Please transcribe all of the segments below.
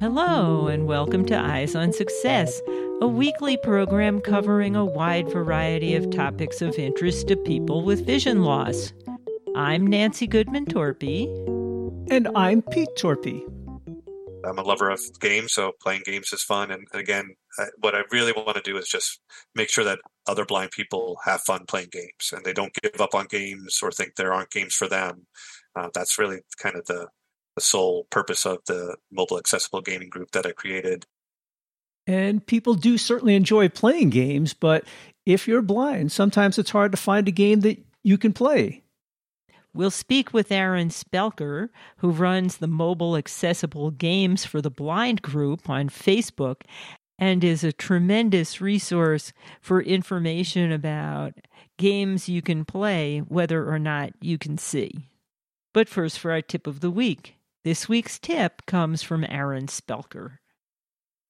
Hello, and welcome to Eyes on Success, a weekly program covering a wide variety of topics of interest to people with vision loss. I'm Nancy Goodman Torpy. And I'm Pete Torpy. I'm a lover of games, so playing games is fun. And again, what I really want to do is just make sure that other blind people have fun playing games and they don't give up on games or think there aren't games for them. Uh, that's really kind of the, the sole purpose of the mobile accessible gaming group that I created. And people do certainly enjoy playing games, but if you're blind, sometimes it's hard to find a game that you can play. We'll speak with Aaron Spelker, who runs the Mobile Accessible Games for the Blind group on Facebook and is a tremendous resource for information about games you can play, whether or not you can see. But first, for our tip of the week. This week's tip comes from Aaron Spelker.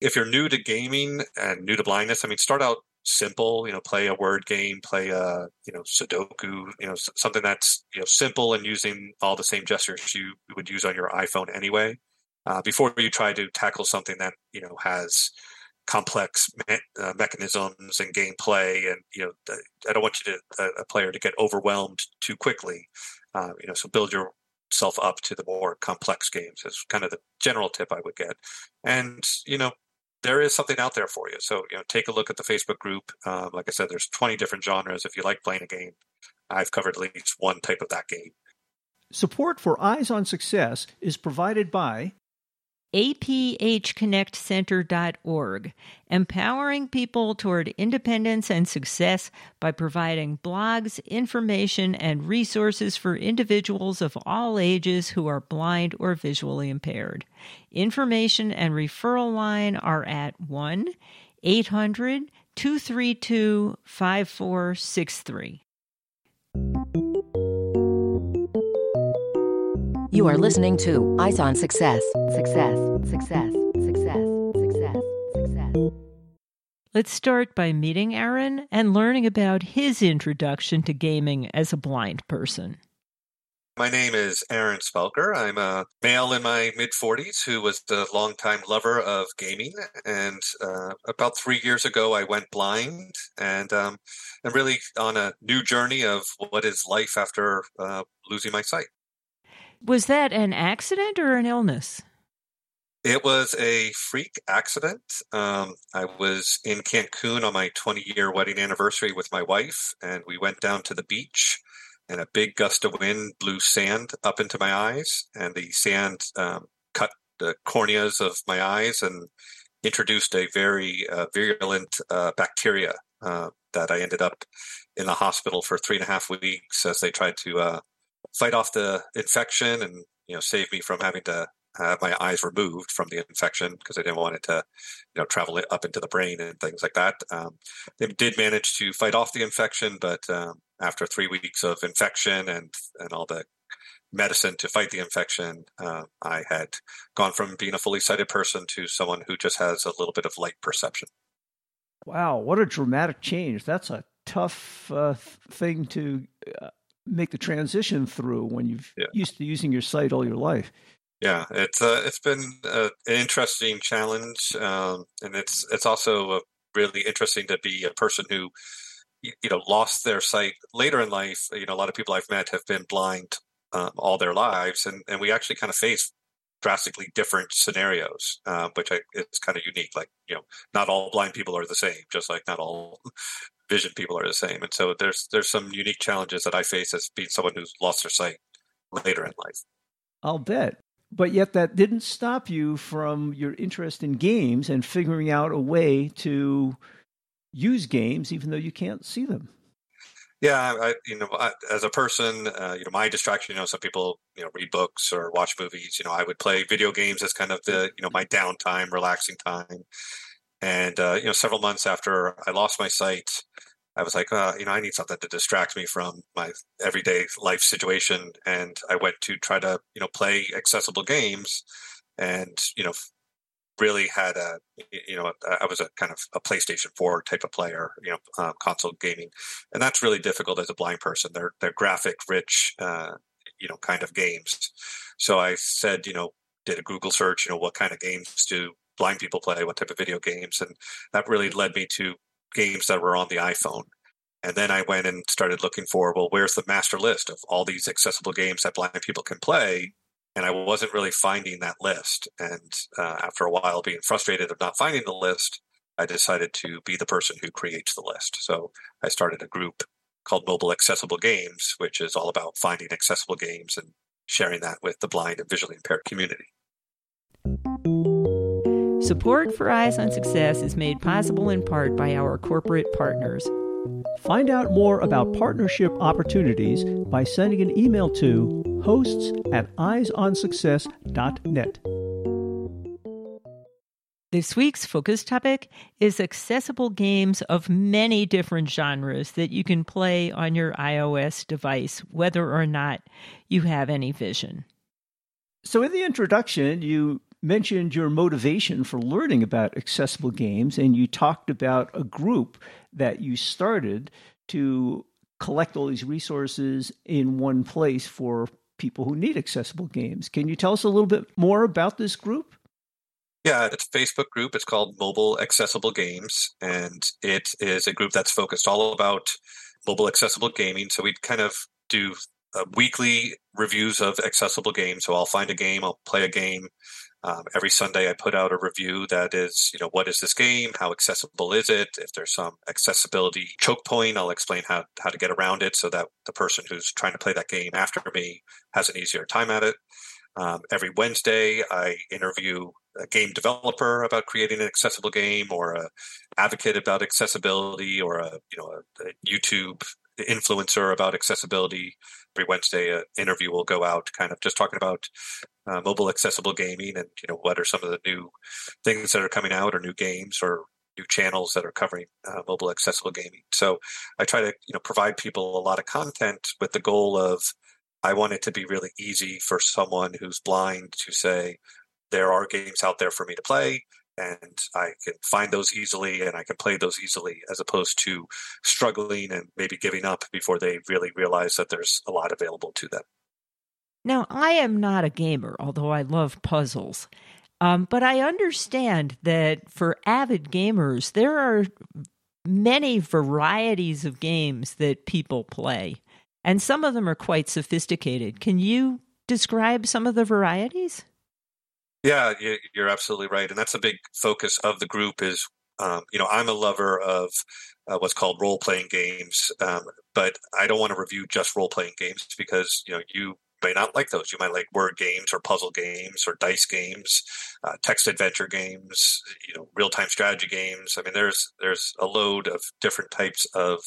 If you're new to gaming and new to blindness, I mean, start out simple you know play a word game play a you know sudoku you know something that's you know simple and using all the same gestures you would use on your iphone anyway uh, before you try to tackle something that you know has complex me- uh, mechanisms and gameplay and you know i don't want you to a player to get overwhelmed too quickly uh, you know so build yourself up to the more complex games is kind of the general tip i would get and you know there is something out there for you. So, you know, take a look at the Facebook group. Um, like I said, there's 20 different genres. If you like playing a game, I've covered at least one type of that game. Support for Eyes on Success is provided by aphconnectcenter.org, empowering people toward independence and success by providing blogs, information, and resources for individuals of all ages who are blind or visually impaired. Information and referral line are at 1 800 232 5463. You are listening to Eyes on Success. Success, success, success, success, success. Let's start by meeting Aaron and learning about his introduction to gaming as a blind person. My name is Aaron Spelker. I'm a male in my mid 40s who was the longtime lover of gaming. And uh, about three years ago, I went blind and um, I'm really on a new journey of what is life after uh, losing my sight. Was that an accident or an illness? It was a freak accident. Um, I was in Cancun on my 20 year wedding anniversary with my wife, and we went down to the beach, and a big gust of wind blew sand up into my eyes, and the sand um, cut the corneas of my eyes and introduced a very uh, virulent uh, bacteria uh, that I ended up in the hospital for three and a half weeks as they tried to uh, fight off the infection and you know save me from having to have my eyes removed from the infection because I didn't want it to, you know, travel up into the brain and things like that. Um, they did manage to fight off the infection, but um, after three weeks of infection and and all the medicine to fight the infection, uh, I had gone from being a fully sighted person to someone who just has a little bit of light perception. Wow, what a dramatic change! That's a tough uh, thing to uh, make the transition through when you've yeah. used to using your sight all your life. Yeah, it's uh, it's been uh, an interesting challenge, um, and it's it's also uh, really interesting to be a person who you know lost their sight later in life. You know, a lot of people I've met have been blind um, all their lives, and and we actually kind of face drastically different scenarios, uh, which I, is kind of unique. Like you know, not all blind people are the same, just like not all vision people are the same. And so there's there's some unique challenges that I face as being someone who's lost their sight later in life. I'll bet. But yet, that didn't stop you from your interest in games and figuring out a way to use games, even though you can't see them. Yeah, I, you know, I, as a person, uh, you know, my distraction. You know, some people, you know, read books or watch movies. You know, I would play video games as kind of the, you know, my downtime, relaxing time. And uh, you know, several months after I lost my sight, I was like, uh, you know, I need something to distract me from my everyday life situation. And I went to try to, you know, play accessible games and, you know, really had a, you know, I was a kind of a PlayStation 4 type of player, you know, uh, console gaming. And that's really difficult as a blind person. They're, they're graphic, rich, uh, you know, kind of games. So I said, you know, did a Google search, you know, what kind of games do blind people play, what type of video games, and that really led me to games that were on the iPhone. And then I went and started looking for, well, where's the master list of all these accessible games that blind people can play? And I wasn't really finding that list. And uh, after a while, being frustrated of not finding the list, I decided to be the person who creates the list. So I started a group called Mobile Accessible Games, which is all about finding accessible games and sharing that with the blind and visually impaired community. Support for Eyes on Success is made possible in part by our corporate partners. Find out more about partnership opportunities by sending an email to hosts at eyesonsuccess.net. This week's focus topic is accessible games of many different genres that you can play on your iOS device, whether or not you have any vision. So, in the introduction, you mentioned your motivation for learning about accessible games, and you talked about a group that you started to collect all these resources in one place for people who need accessible games. Can you tell us a little bit more about this group? Yeah, it's a Facebook group. It's called Mobile Accessible Games, and it is a group that's focused all about mobile accessible gaming. So we kind of do uh, weekly reviews of accessible games. So I'll find a game, I'll play a game. Um, every Sunday, I put out a review that is, you know, what is this game? How accessible is it? If there's some accessibility choke point, I'll explain how, how to get around it so that the person who's trying to play that game after me has an easier time at it. Um, every Wednesday, I interview a game developer about creating an accessible game, or a advocate about accessibility, or a you know a, a YouTube influencer about accessibility. Every Wednesday, an interview will go out, kind of just talking about uh, mobile accessible gaming and you know what are some of the new things that are coming out, or new games, or new channels that are covering uh, mobile accessible gaming. So I try to you know provide people a lot of content with the goal of I want it to be really easy for someone who's blind to say, there are games out there for me to play and I can find those easily and I can play those easily as opposed to struggling and maybe giving up before they really realize that there's a lot available to them. Now, I am not a gamer, although I love puzzles. Um, but I understand that for avid gamers, there are many varieties of games that people play and some of them are quite sophisticated. Can you describe some of the varieties? Yeah, you're absolutely right, and that's a big focus of the group. Is um, you know I'm a lover of uh, what's called role playing games, um, but I don't want to review just role playing games because you know you may not like those. You might like word games or puzzle games or dice games, uh, text adventure games, you know, real time strategy games. I mean, there's there's a load of different types of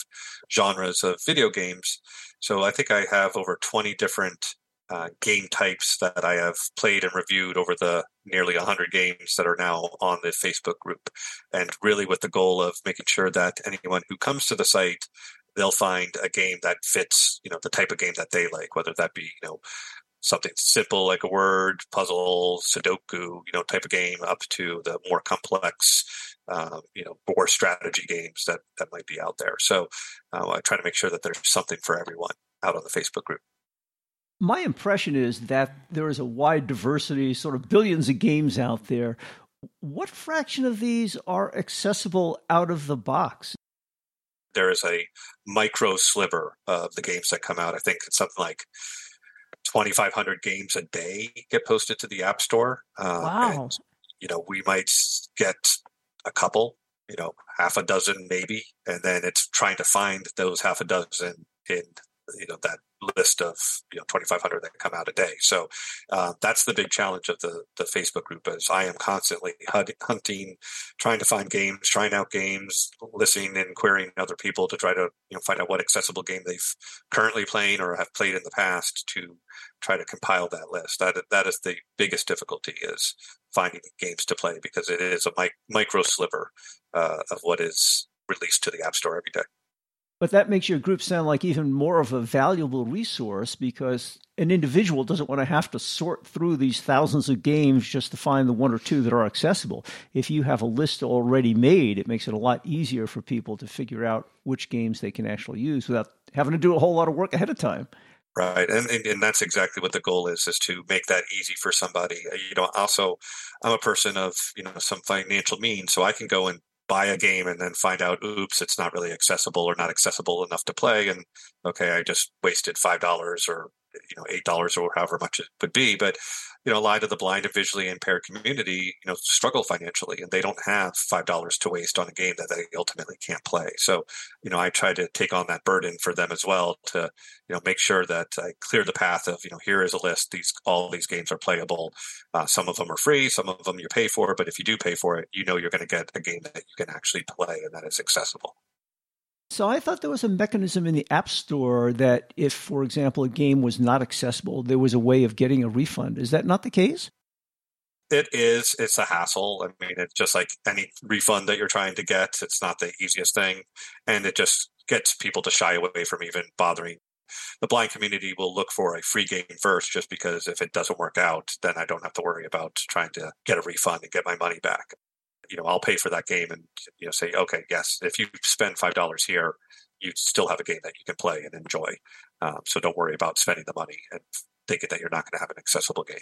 genres of video games. So I think I have over 20 different uh, game types that I have played and reviewed over the nearly 100 games that are now on the Facebook group. And really with the goal of making sure that anyone who comes to the site, they'll find a game that fits, you know, the type of game that they like, whether that be, you know, something simple like a word puzzle, Sudoku, you know, type of game, up to the more complex, um, you know, board strategy games that that might be out there. So uh, I try to make sure that there's something for everyone out on the Facebook group. My impression is that there is a wide diversity, sort of billions of games out there. What fraction of these are accessible out of the box? There is a micro sliver of the games that come out. I think it's something like 2,500 games a day get posted to the App Store. Uh, wow. And, you know, we might get a couple, you know, half a dozen maybe, and then it's trying to find those half a dozen in you know that list of you know 2500 that come out a day. So uh, that's the big challenge of the the facebook group is i am constantly hunting trying to find games trying out games listening and querying other people to try to you know find out what accessible game they've currently playing or have played in the past to try to compile that list. That that is the biggest difficulty is finding games to play because it is a mic- micro sliver uh, of what is released to the app store every day but that makes your group sound like even more of a valuable resource because an individual doesn't want to have to sort through these thousands of games just to find the one or two that are accessible. If you have a list already made, it makes it a lot easier for people to figure out which games they can actually use without having to do a whole lot of work ahead of time. Right. And, and, and that's exactly what the goal is, is to make that easy for somebody. You know, also I'm a person of, you know, some financial means, so I can go and buy a game and then find out, oops, it's not really accessible or not accessible enough to play. And okay, I just wasted $5 or, you know, $8 or however much it would be. But you know, a lot of the blind and visually impaired community, you know, struggle financially and they don't have $5 to waste on a game that they ultimately can't play. So, you know, I try to take on that burden for them as well to, you know, make sure that I clear the path of, you know, here is a list. These, all these games are playable. Uh, some of them are free. Some of them you pay for, but if you do pay for it, you know, you're going to get a game that you can actually play and that is accessible. So I thought there was a mechanism in the App Store that if, for example, a game was not accessible, there was a way of getting a refund. Is that not the case? It is. It's a hassle. I mean, it's just like any refund that you're trying to get. It's not the easiest thing. And it just gets people to shy away from even bothering. The blind community will look for a free game first, just because if it doesn't work out, then I don't have to worry about trying to get a refund and get my money back you know, I'll pay for that game and, you know, say, okay, yes, if you spend $5 here, you still have a game that you can play and enjoy. Um, so don't worry about spending the money and thinking that you're not going to have an accessible game.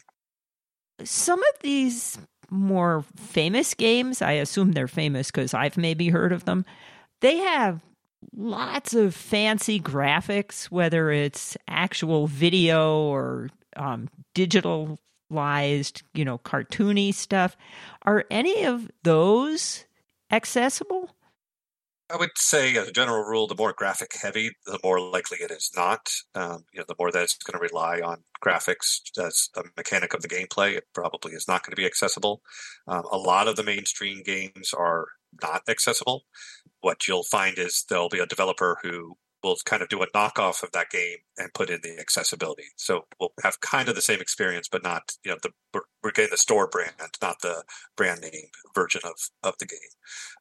Some of these more famous games, I assume they're famous because I've maybe heard of them, they have lots of fancy graphics, whether it's actual video or um, digital stylized, you know, cartoony stuff. Are any of those accessible? I would say, as a general rule, the more graphic heavy, the more likely it is not. Um, you know, the more that it's going to rely on graphics as a mechanic of the gameplay, it probably is not going to be accessible. Um, a lot of the mainstream games are not accessible. What you'll find is there'll be a developer who we'll kind of do a knockoff of that game and put in the accessibility. So we'll have kind of the same experience, but not you know the we're, we're getting the store brand, not the brand name version of of the game.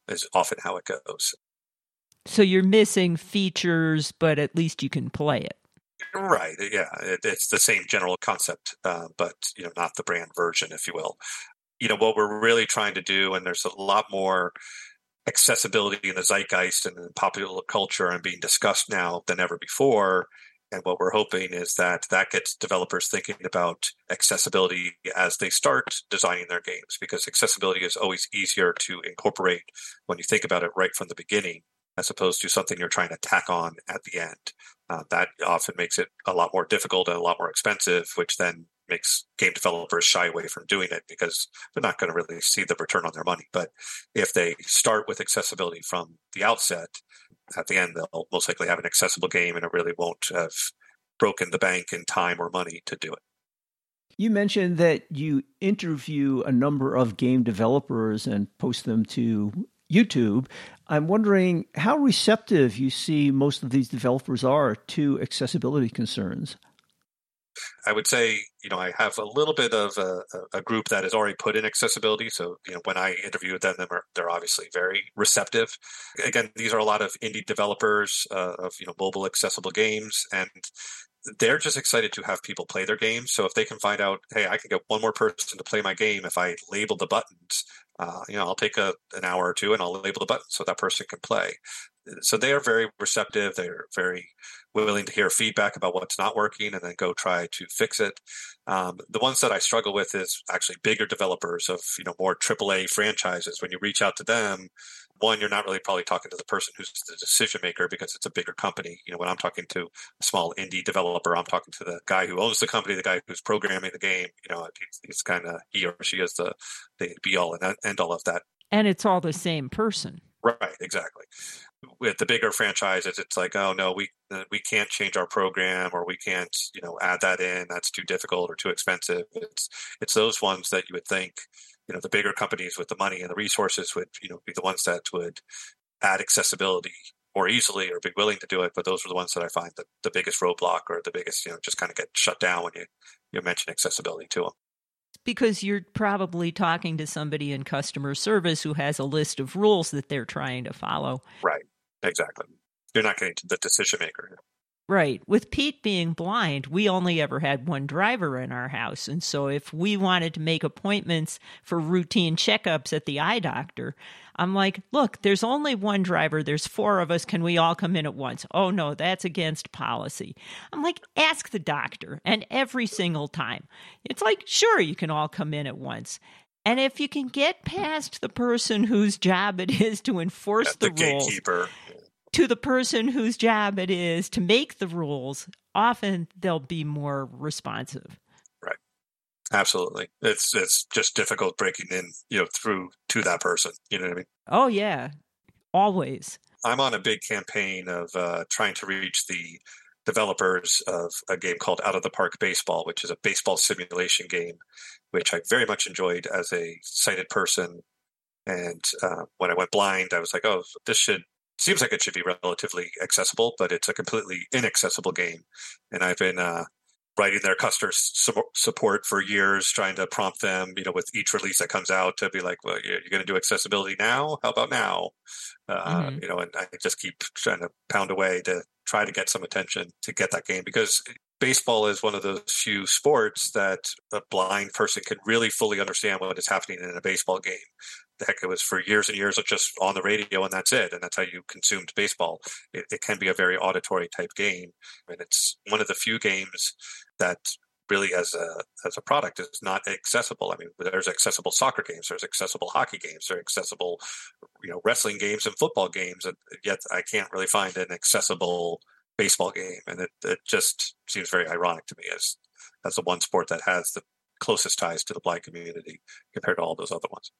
Is often how it goes. So you're missing features, but at least you can play it. Right. Yeah. It, it's the same general concept, uh, but you know, not the brand version, if you will. You know what we're really trying to do, and there's a lot more accessibility in the zeitgeist and in popular culture and being discussed now than ever before. And what we're hoping is that that gets developers thinking about accessibility as they start designing their games, because accessibility is always easier to incorporate when you think about it right from the beginning, as opposed to something you're trying to tack on at the end. Uh, that often makes it a lot more difficult and a lot more expensive, which then makes game developers shy away from doing it because they're not going to really see the return on their money. But if they start with accessibility from the outset, at the end they'll most likely have an accessible game and it really won't have broken the bank in time or money to do it. You mentioned that you interview a number of game developers and post them to YouTube. I'm wondering how receptive you see most of these developers are to accessibility concerns. I would say, you know, I have a little bit of a, a, group that has already put in accessibility. So, you know, when I interview with them, they're, they're obviously very receptive. Again, these are a lot of indie developers uh, of, you know, mobile accessible games. And they're just excited to have people play their games. So if they can find out, hey, I can get one more person to play my game if I label the buttons, uh, you know, I'll take a, an hour or two and I'll label the button so that person can play. So they are very receptive. They're very willing to hear feedback about what's not working and then go try to fix it. Um, the ones that I struggle with is actually bigger developers of you know more AAA franchises. When you reach out to them, one, you're not really probably talking to the person who's the decision maker because it's a bigger company. You know, when I'm talking to a small indie developer, I'm talking to the guy who owns the company, the guy who's programming the game. You know, he's, he's kind of he or she is the the be all and end all of that. And it's all the same person. Right, exactly with the bigger franchises, it's like, oh no, we uh, we can't change our program, or we can't, you know, add that in. That's too difficult or too expensive. It's it's those ones that you would think, you know, the bigger companies with the money and the resources would, you know, be the ones that would add accessibility more easily or be willing to do it. But those are the ones that I find the, the biggest roadblock or the biggest, you know, just kind of get shut down when you you mention accessibility to them because you're probably talking to somebody in customer service who has a list of rules that they're trying to follow. Right. Exactly. You're not getting to the decision maker. Right. With Pete being blind, we only ever had one driver in our house. And so if we wanted to make appointments for routine checkups at the eye doctor, I'm like, look, there's only one driver. There's four of us. Can we all come in at once? Oh, no, that's against policy. I'm like, ask the doctor. And every single time, it's like, sure, you can all come in at once. And if you can get past the person whose job it is to enforce the, the, rules, gatekeeper. to the person whose job it is to make the rules, often they'll be more responsive. Right. Absolutely. It's it's just difficult breaking in, you know, through to that person. You know what I mean? Oh yeah. Always. I'm on a big campaign of uh, trying to reach the developers of a game called Out of the Park Baseball, which is a baseball simulation game, which I very much enjoyed as a sighted person. And uh, when I went blind, I was like, oh, this should seems like it should be relatively accessible, but it's a completely inaccessible game. And I've been uh, writing their customer support for years, trying to prompt them, you know, with each release that comes out to be like, well, you're going to do accessibility now. How about now? Uh, mm-hmm. You know, and I just keep trying to pound away to try to get some attention to get that game because baseball is one of those few sports that a blind person can really fully understand what is happening in a baseball game heck, it was for years and years just on the radio and that's it. And that's how you consumed baseball. It, it can be a very auditory type game. And it's one of the few games that really as a as a product is not accessible. I mean, there's accessible soccer games, there's accessible hockey games, there's accessible, you know, wrestling games and football games, and yet I can't really find an accessible baseball game, and it, it just seems very ironic to me as as the one sport that has the closest ties to the blind community compared to all those other ones.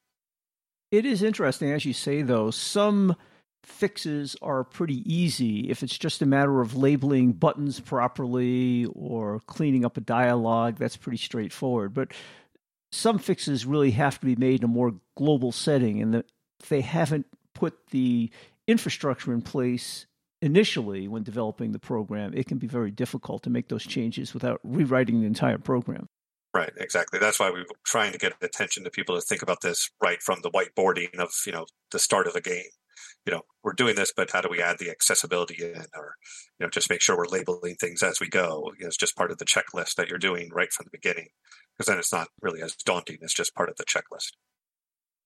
It is interesting, as you say, though, some fixes are pretty easy if it's just a matter of labeling buttons properly or cleaning up a dialogue. That's pretty straightforward. But some fixes really have to be made in a more global setting and if they haven't put the infrastructure in place initially when developing the program. It can be very difficult to make those changes without rewriting the entire program Right, exactly. That's why we're trying to get attention to people to think about this right from the whiteboarding of, you know, the start of the game. You know, we're doing this, but how do we add the accessibility in or, you know, just make sure we're labeling things as we go? You know, it's just part of the checklist that you're doing right from the beginning. Because then it's not really as daunting. It's just part of the checklist.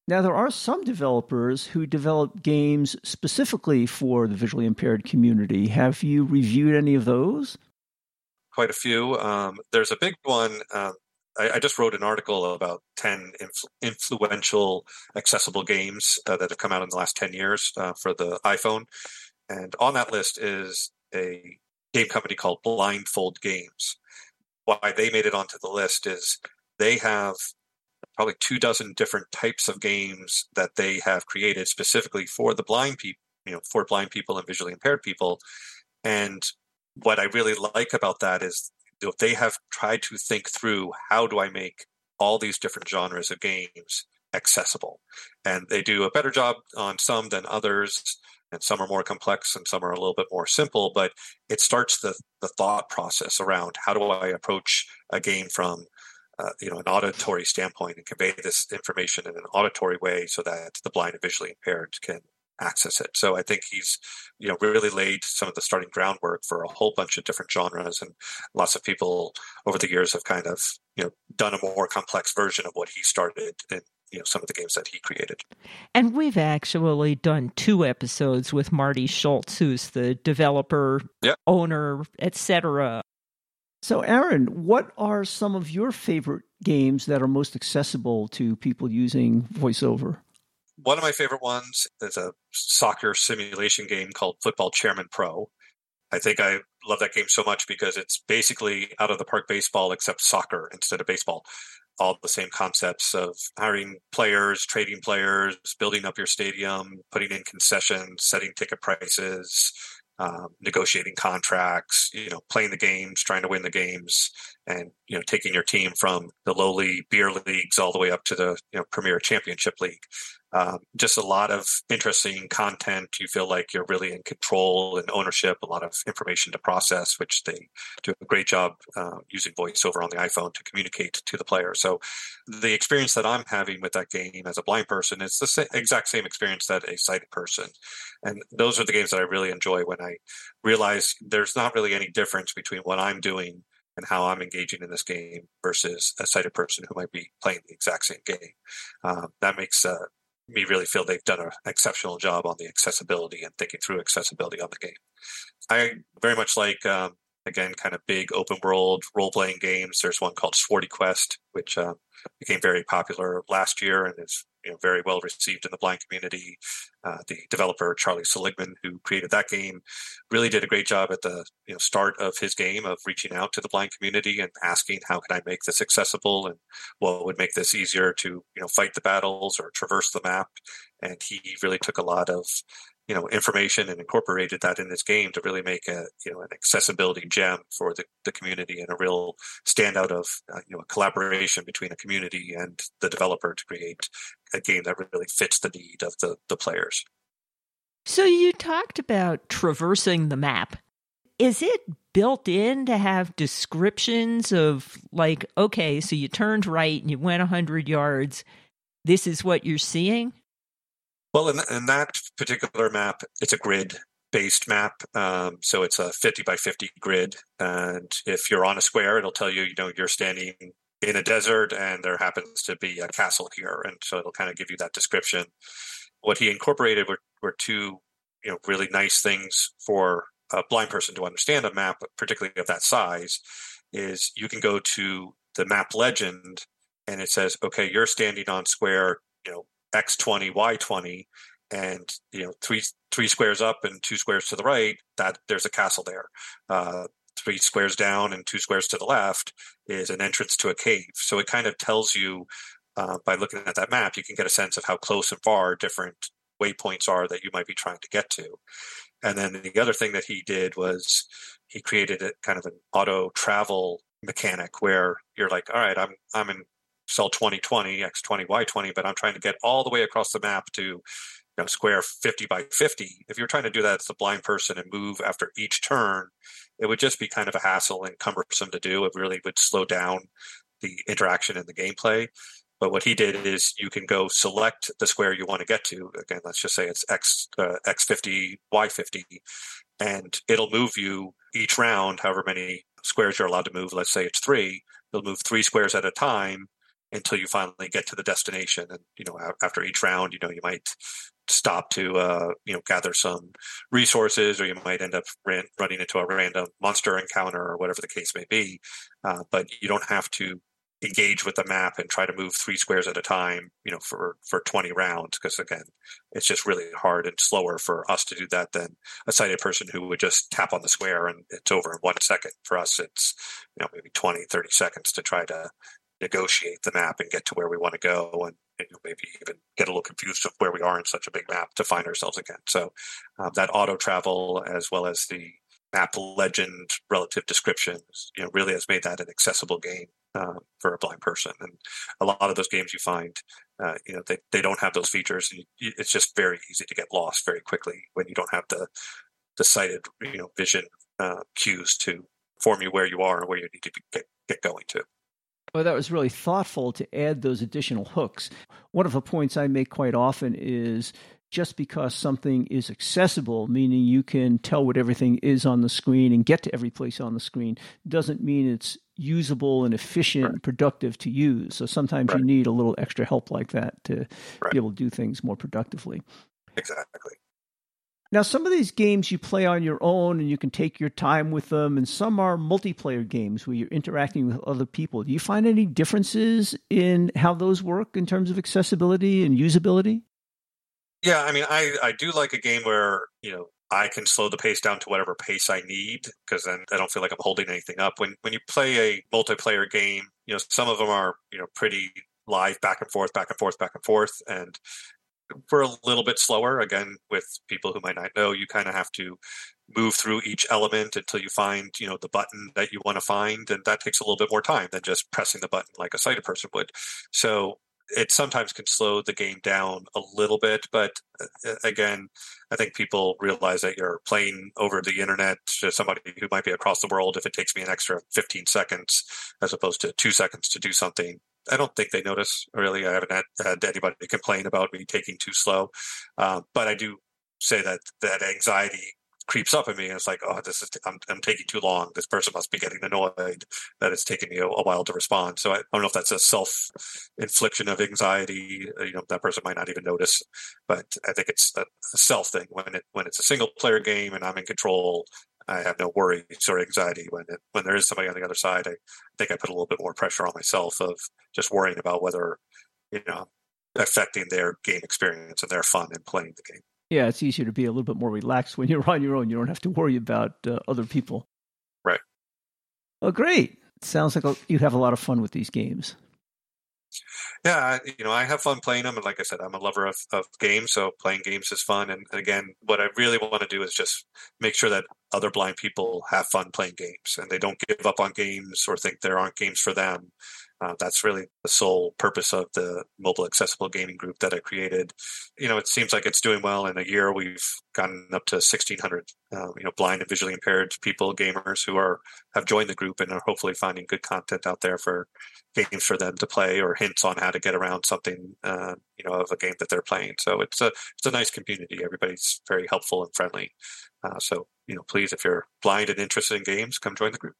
Now, there are some developers who develop games specifically for the visually impaired community. Have you reviewed any of those? Quite a few. Um, there's a big one um, I, I, just wrote an article about 10 influ- influential accessible games uh, that have come out in the last 10 years uh, for the iPhone. And on that list is a game company called Blindfold Games. Why they made it onto the list is they have probably two dozen different types of games that they have created specifically for the blind people, you know, for blind people and visually impaired people. And what I really like about that is they have tried to think through how do I make all these different genres of games accessible, and they do a better job on some than others. And some are more complex and some are a little bit more simple, but it starts the, the thought process around how do I approach a game from uh, you know an auditory standpoint and convey this information in an auditory way so that the blind and visually impaired can access it. So I think he's, you know, really laid some of the starting groundwork for a whole bunch of different genres, and lots of people over the years have kind of, you know, done a more complex version of what he started in you know some of the games that he created. And we've actually done two episodes with Marty Schultz, who's the developer, yep. owner, etc. So, Aaron, what are some of your favorite games that are most accessible to people using VoiceOver? One of my favorite ones is a soccer simulation game called Football Chairman Pro. I think I love that game so much because it's basically out of the park baseball except soccer instead of baseball. All the same concepts of hiring players, trading players, building up your stadium, putting in concessions, setting ticket prices, um, negotiating contracts, you know, playing the games, trying to win the games, and you know, taking your team from the lowly beer leagues all the way up to the you know premier championship league. Um, just a lot of interesting content. You feel like you're really in control and ownership. A lot of information to process, which they do a great job uh, using voiceover on the iPhone to communicate to the player. So the experience that I'm having with that game as a blind person is the sa- exact same experience that a sighted person. And those are the games that I really enjoy when I realize there's not really any difference between what I'm doing and how I'm engaging in this game versus a sighted person who might be playing the exact same game. Um, that makes uh, me really feel they've done an exceptional job on the accessibility and thinking through accessibility on the game. I very much like, um, again, kind of big open world role playing games. There's one called Swordy Quest, which um, became very popular last year and is you know, very well received in the blind community. Uh, the developer Charlie Seligman, who created that game, really did a great job at the you know start of his game of reaching out to the blind community and asking, "How can I make this accessible?" and what would make this easier to you know fight the battles or traverse the map. And he really took a lot of you know information and incorporated that in this game to really make a you know an accessibility gem for the, the community and a real standout of uh, you know a collaboration between a community and the developer to create a game that really fits the need of the the players. So you talked about traversing the map. Is it built in to have descriptions of like okay so you turned right and you went 100 yards. This is what you're seeing well, in, in that particular map, it's a grid based map. Um, so it's a 50 by 50 grid. And if you're on a square, it'll tell you, you know, you're standing in a desert and there happens to be a castle here. And so it'll kind of give you that description. What he incorporated were, were two, you know, really nice things for a blind person to understand a map, particularly of that size, is you can go to the map legend and it says, okay, you're standing on square, you know, x20 y20 and you know three three squares up and two squares to the right that there's a castle there. Uh, three squares down and two squares to the left is an entrance to a cave. So it kind of tells you uh, by looking at that map you can get a sense of how close and far different waypoints are that you might be trying to get to. And then the other thing that he did was he created a kind of an auto travel mechanic where you're like all right i'm i'm in cell 2020, X20, Y20, but I'm trying to get all the way across the map to you know, square 50 by 50. If you're trying to do that as a blind person and move after each turn, it would just be kind of a hassle and cumbersome to do. It really would slow down the interaction in the gameplay. But what he did is you can go select the square you want to get to. Again, let's just say it's X uh, X50, Y50, and it'll move you each round, however many squares you're allowed to move. Let's say it's three. It'll move three squares at a time, until you finally get to the destination. And you know, after each round, you know, you might stop to uh, you know gather some resources, or you might end up ran, running into a random monster encounter, or whatever the case may be. Uh, but you don't have to engage with the map and try to move three squares at a time you know for for 20 rounds because again it's just really hard and slower for us to do that than a sighted person who would just tap on the square and it's over in one second for us it's you know maybe 20 30 seconds to try to negotiate the map and get to where we want to go and, and maybe even get a little confused of where we are in such a big map to find ourselves again. So um, that auto travel as well as the map legend relative descriptions, you know, really has made that an accessible game uh, for a blind person. And a lot of those games you find, uh, you know, they, they don't have those features. It's just very easy to get lost very quickly when you don't have the the sighted, you know, vision uh, cues to inform you where you are and where you need to get, get going to. Well, that was really thoughtful to add those additional hooks. One of the points I make quite often is just because something is accessible, meaning you can tell what everything is on the screen and get to every place on the screen, doesn't mean it's usable and efficient right. and productive to use. So sometimes right. you need a little extra help like that to right. be able to do things more productively. Exactly. Now, some of these games you play on your own and you can take your time with them, and some are multiplayer games where you're interacting with other people. Do you find any differences in how those work in terms of accessibility and usability? Yeah, I mean, I, I do like a game where, you know, I can slow the pace down to whatever pace I need because then I don't feel like I'm holding anything up. When when you play a multiplayer game, you know, some of them are, you know, pretty live back and forth, back and forth, back and forth. And we're a little bit slower. Again, with people who might not know, you kind of have to move through each element until you find, you know, the button that you want to find, and that takes a little bit more time than just pressing the button like a sighted person would. So it sometimes can slow the game down a little bit. But uh, again, I think people realize that you're playing over the internet to somebody who might be across the world. If it takes me an extra 15 seconds as opposed to two seconds to do something, I don't think they notice really. I haven't had, had anybody complain about me taking too slow. Uh, but I do say that that anxiety creeps up in me and it's like oh this is I'm, I'm taking too long this person must be getting annoyed that it's taking me a, a while to respond so I, I, don't know if that's a self infliction of anxiety uh, you know that person might not even notice but i think it's a, a self thing when it when it's a single player game and i'm in control I have no worries or anxiety when it, when there is somebody on the other side. I think I put a little bit more pressure on myself of just worrying about whether you know affecting their game experience and their fun in playing the game. Yeah, it's easier to be a little bit more relaxed when you're on your own. You don't have to worry about uh, other people. Right. Oh, great! sounds like you'd have a lot of fun with these games. Yeah, you know, I have fun playing them, and like I said, I'm a lover of, of games, so playing games is fun. And again, what I really want to do is just make sure that other blind people have fun playing games, and they don't give up on games or think there aren't games for them. Uh, that's really the sole purpose of the mobile accessible gaming group that I created. You know, it seems like it's doing well. In a year, we've gotten up to 1,600, uh, you know, blind and visually impaired people, gamers who are have joined the group and are hopefully finding good content out there for games for them to play or hints on how to get around something, uh, you know, of a game that they're playing. So it's a it's a nice community. Everybody's very helpful and friendly. Uh, so you know, please, if you're blind and interested in games, come join the group.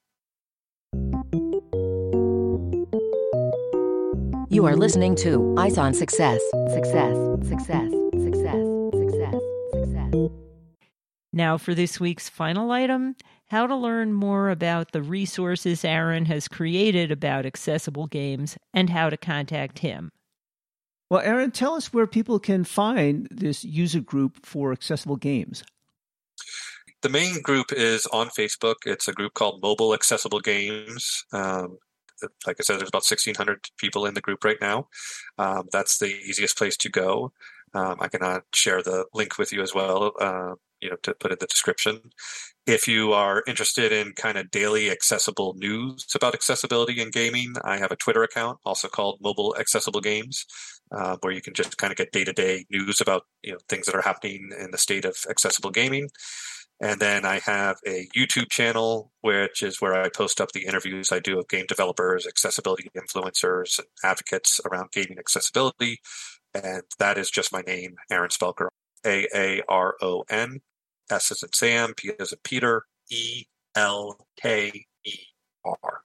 You are listening to Eyes on Success. Success, success, success, success, success. Now, for this week's final item how to learn more about the resources Aaron has created about accessible games and how to contact him. Well, Aaron, tell us where people can find this user group for accessible games. The main group is on Facebook. It's a group called Mobile Accessible Games. Um, like I said, there's about 1,600 people in the group right now. Um, that's the easiest place to go. Um, I can uh, share the link with you as well, uh, you know, to put in the description. If you are interested in kind of daily accessible news about accessibility in gaming, I have a Twitter account also called Mobile Accessible Games, uh, where you can just kind of get day to day news about you know things that are happening in the state of accessible gaming. And then I have a YouTube channel, which is where I post up the interviews I do of game developers, accessibility influencers, and advocates around gaming accessibility. And that is just my name, Aaron Spelker, A A R O N, S as in Sam, P as in Peter, E L K E R,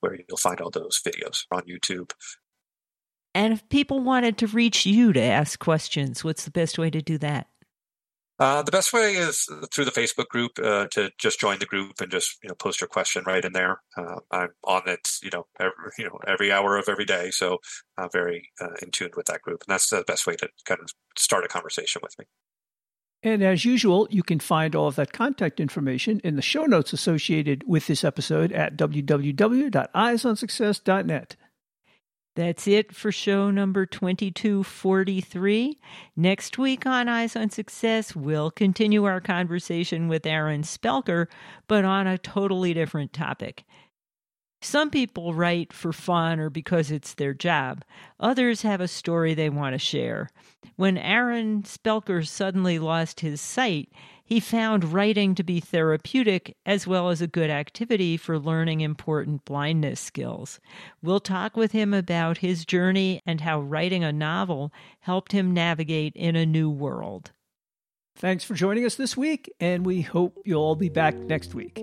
where you'll find all those videos on YouTube. And if people wanted to reach you to ask questions, what's the best way to do that? Uh, the best way is through the Facebook group uh, to just join the group and just you know post your question right in there. Uh, I'm on it, you know, every, you know every hour of every day, so I'm very uh, in tune with that group, and that's the best way to kind of start a conversation with me. And as usual, you can find all of that contact information in the show notes associated with this episode at www.eyesonsuccess.net. That's it for show number 2243. Next week on Eyes on Success, we'll continue our conversation with Aaron Spelker, but on a totally different topic. Some people write for fun or because it's their job. Others have a story they want to share. When Aaron Spelker suddenly lost his sight, he found writing to be therapeutic as well as a good activity for learning important blindness skills. We'll talk with him about his journey and how writing a novel helped him navigate in a new world. Thanks for joining us this week, and we hope you'll all be back next week.